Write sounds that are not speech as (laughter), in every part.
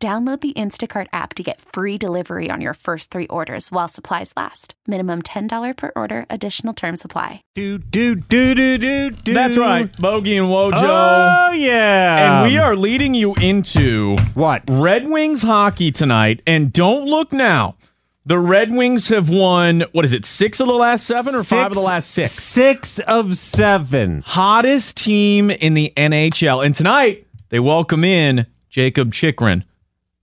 Download the Instacart app to get free delivery on your first three orders while supplies last. Minimum $10 per order, additional term supply. Do, do, do, do, do, do. That's right, Bogey and Wojo. Oh, yeah. And we are leading you into What? Red Wings hockey tonight. And don't look now. The Red Wings have won, what is it, six of the last seven or five of the last six? Six of seven. Hottest team in the NHL. And tonight, they welcome in Jakob Chychrun.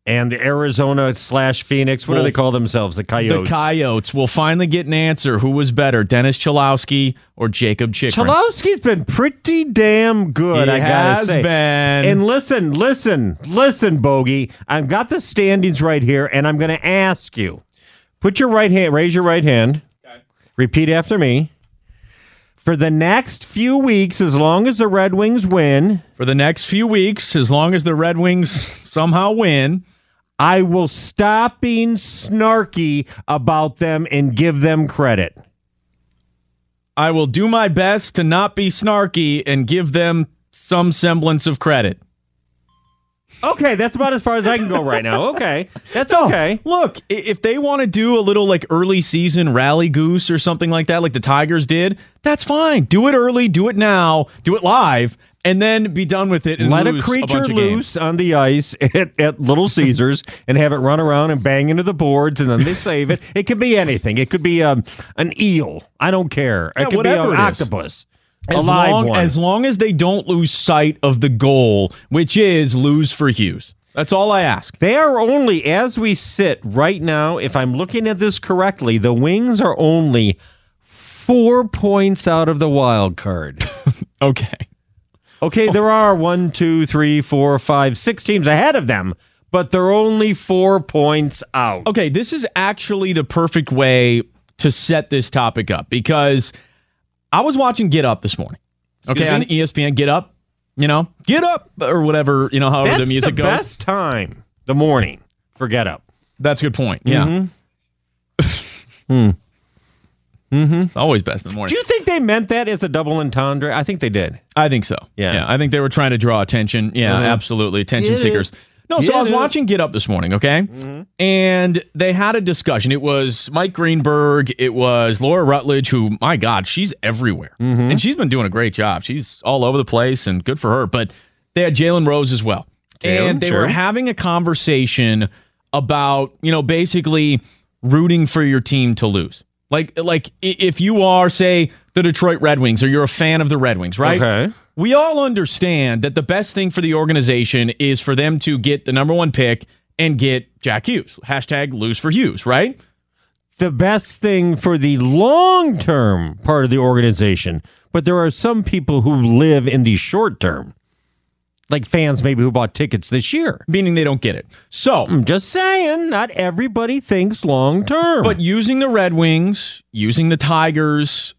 And the Arizona slash Phoenix, what do they call themselves? The Coyotes. The Coyotes will finally get an answer. Who was better, Dennis Cholowski or Jakob Chychrun? Cholowski's been pretty damn good, He I gotta say. been. And listen, listen, listen, Bogey. I've got the standings right here, and I'm going to ask you. Put your right hand, raise your right hand. Okay. Repeat after me. For the next few weeks, as long as the Red Wings win, For the next few weeks, as long as the Red Wings somehow win, I will stop being snarky about them and give them credit. I will do my best to not be snarky and give them some semblance of credit. Okay, that's about as far as I can go right now. Okay, that's okay. Look, if they want to do a little like early season rally goose or something like that, like the Tigers did, that's fine. Do it early, do it now, do it live, and then be done with it. Let a creature games. loose on the ice (laughs) at, at Little Caesars (laughs) and have it run around and bang into the boards, and then they save it. It could be anything. It could be um, an eel. I don't care. Yeah, it could be an octopus. a As long, as long as they don't lose sight of the goal, which is lose for Hughes. That's all I ask. they are only, as we sit right now, if I'm looking at this correctly, the Wings are only four points out of the wild card. (laughs) Okay. Okay, there are one, two, three, four, five, six teams ahead of them, but they're only four points out. Okay, this is actually the perfect way to set this topic up because I was watching Get Up this morning. Okay, on ESPN, Get Up, you know, Get Up or whatever, you know, however That's the music the goes. best time, the morning. for Get up. That's a good point. Yeah. Mm-hmm. (laughs) Mm-hmm. It's always best in the morning. Do you think they meant that as a double entendre? I think they did. I think so. Yeah. I think they were trying to draw attention. Yeah, Mhm. absolutely. Attention seekers. No, so I was watching Get Up this morning, okay? Mm-hmm. And they had a discussion. It was Mike Greenberg, it was Laura Rutledge, who, my God, she's everywhere. Mm-hmm. And she's been doing a great job. She's all over the place and good for her. But they had Jalen Rose as well. Jalen, and they sure. were having a conversation about, you know, basically rooting for your team to lose. Like, like if you are, say, the Detroit Red Wings, or you're a fan of the Red Wings, right? Okay. We all understand that the best thing for the organization is for them to get the number one pick and get Jack Hughes. Hashtag lose for Hughes, right? The best thing for the long term part of the organization, but there are some people who live in the short term, like fans maybe who bought tickets this year. Meaning they don't get it. So, I'm just saying, not everybody thinks long term. but using the Red Wings, using the Tigers,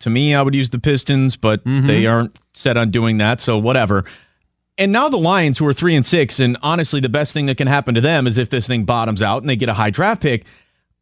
to me, I would use the Pistons, but mm-hmm. they aren't set on doing that, so whatever. And now the Lions, who are three and six, and honestly, the best thing that can happen to them is if this thing bottoms out and they get a high draft pick.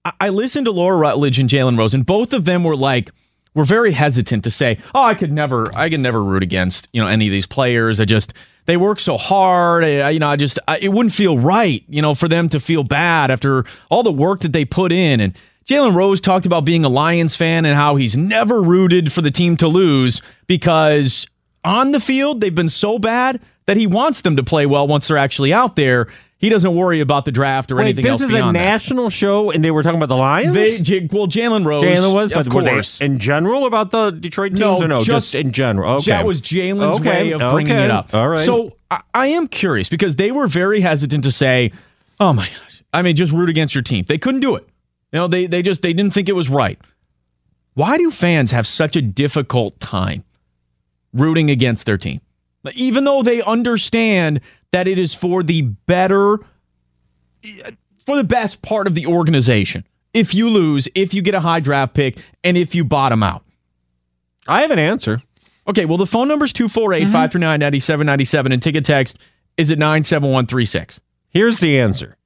I, I listened to Laura Rutledge and Jalen Rose, and both of them were like, were very hesitant to say, "Oh, I could never, I could never root against you know any of these players. I just they work so hard. I, you know, I just I, it wouldn't feel right, you know, for them to feel bad after all the work that they put in." And Jalen Rose talked about being a Lions fan and how he's never rooted for the team to lose because on the field they've been so bad that he wants them to play well once they're actually out there. He doesn't worry about the draft or Wait, anything this else is a beyond that. national show, and they were talking about the Lions. They, well, Jalen Rose, Jalen was, of but were they course. in general about the Detroit teams No, or no? just- in general. Okay, That was Jalen's Okay, way of bringing okay, it up. all right. So I, I am curious because they were very hesitant to say, "Oh my gosh," I mean, just root against your team. They couldn't do it. You know, they they just they didn't think it was right. Why do fans have such a difficult time rooting against their team, even though they understand that it is for the better for the best part of the organization. If you lose, if you get a high draft pick, and if you bottom out. I have an answer. Okay, well, the phone number is 248 mm-hmm. 539 9797, and ticket text is at 97136. Here's the answer.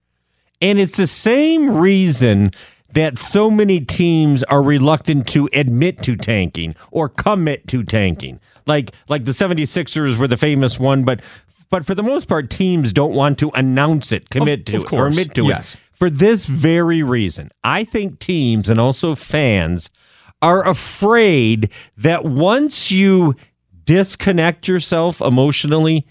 And it's the same reason that so many teams are reluctant to admit to tanking or commit to tanking. Like like the 76ers were the famous one, but but for the most part teams don't want to announce it, commit Of- to of it, or admit to yes. it. For this very reason. I think teams and also fans are afraid that once you disconnect yourself emotionally,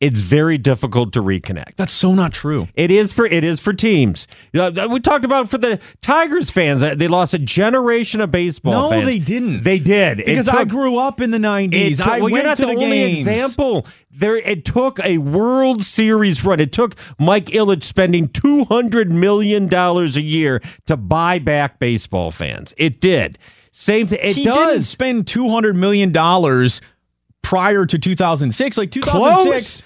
it's very difficult to reconnect. That's so not true. It is for it is for teams. Uh, we talked about for the Tigers fans. uh, They lost a generation of baseball No, fans. they didn't. They did Because I grew up in the 90s. it took- I well, went you're not to the, the, only games. example. There, it took a World Series run. It took Mike Ilitch spending two hundred million dollars a year to buy back baseball fans. It did. Same thing. It he does. didn't spend $200 million prior to 2006. Like 2006. Close. it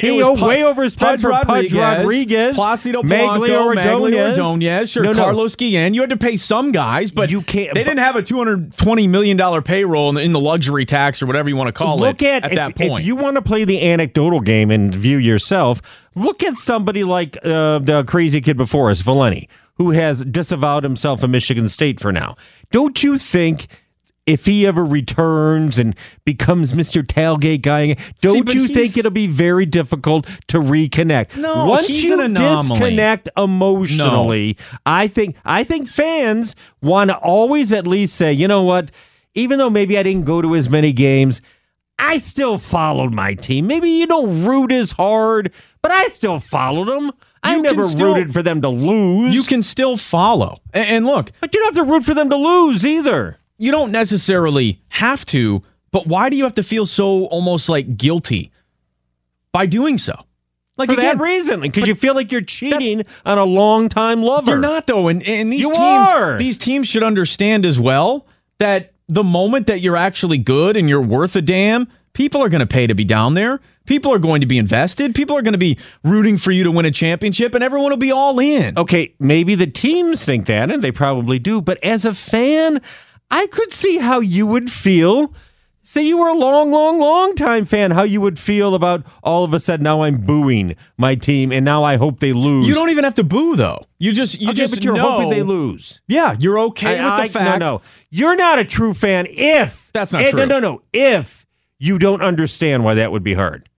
He was way overspent for Pudge Rodriguez, Placido Magglio Polanco, Ordonez. Magglio Ordonez, sure, No, no. Carlos Guillen. You had to pay some guys, but You can't- They didn't have a two hundred twenty million dollar payroll in the, in the luxury tax or whatever you want to call look it. at, at if, that point. if you want to play the anecdotal game and view yourself look at somebody like uh, the crazy kid before us Valeni who has disavowed himself in Michigan State for now don't you think if he ever returns and becomes Mr. Tailgate guy, don't but you think it'll be very difficult to reconnect? No, once you disconnect emotionally, I think I think fans want to always at least say, you know what? Even though maybe I didn't go to as many games, I still followed my team. Maybe you don't root as hard, but I still followed them. I never still- rooted for them to lose. you can still follow. And, and look, but you don't have to root for them to lose either. You don't necessarily have to, but why do you have to feel so almost like guilty by doing so? Like For again, that reason, because you feel like you're cheating on a longtime lover. You're not though, and, and these You teams, are. these teams should understand as well that the moment that you're actually good and you're worth a damn, people are going to pay to be down there. People are going to be invested. People are going to be rooting for you to win a championship, and everyone will be all in. Okay, maybe the teams think that, and they probably do. But as a fan, I could see how you would feel. Say you were a long, long, long time fan, how you would feel about all of a sudden now I'm booing my team, and now I hope they lose. You don't even have to boo though. You just you Okay, just but you're know, hoping they lose. Yeah, you're okay I- with I- the fact. No, no, you're not a true fan if That's not eh, true. No, no, no. If you don't understand why that would be hard.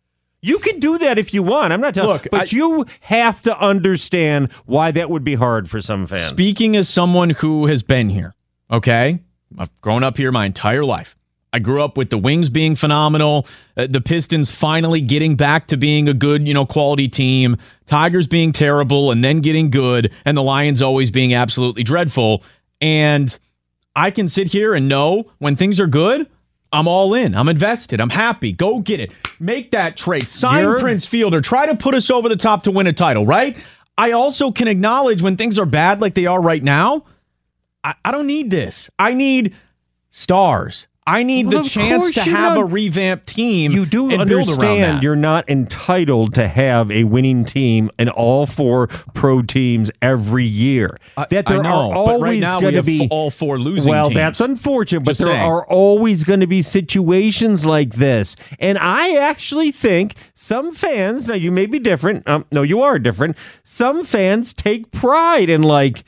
You can do that if you want. I'm not telling Look, but I- you have to understand why that would be hard for some fans. Speaking as someone who has been here, okay? I've grown up here my entire life. I grew up with the Wings being phenomenal, uh, the Pistons finally getting back to being a good, you know, quality team, Tigers being terrible and then getting good, and the Lions always being absolutely dreadful. And I can sit here and know when things are good, I'm all in. I'm invested. I'm happy. Go get it. Make that trade. Sign You're- Prince Fielder. Try to put us over the top to win a title, right? I also can acknowledge when things are bad like they are right now. I, I don't need this. I need stars. I need Well, the chance to have a revamped team. You do and understand you're not entitled to have a winning team in all four pro teams every year. I- that there know, are always right going to be f- all four losing Well, teams. that's unfortunate, but Just there saying. are always going to be situations like this. And I actually think some fans, now you may be different. Um, no, you are different. Some fans take pride in like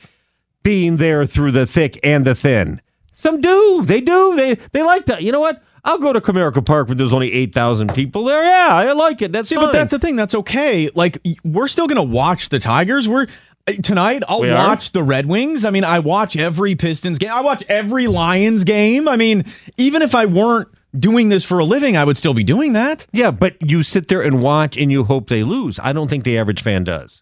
being there through the thick and the thin. Some do. They do. They they like to. You know what? I'll go to Comerica Park when there's only eight thousand people there. Yeah, I like it. That's See, fine. but that's the thing. That's okay. Like we're still gonna watch the Tigers. We're uh, tonight. I'll We are? watch the Red Wings. I mean, I watch every Pistons game. I watch every Lions game. I mean, even if I weren't doing this for a living, I would still be doing that. yeah, but you sit there and watch and you hope they lose. I don't think the average fan does.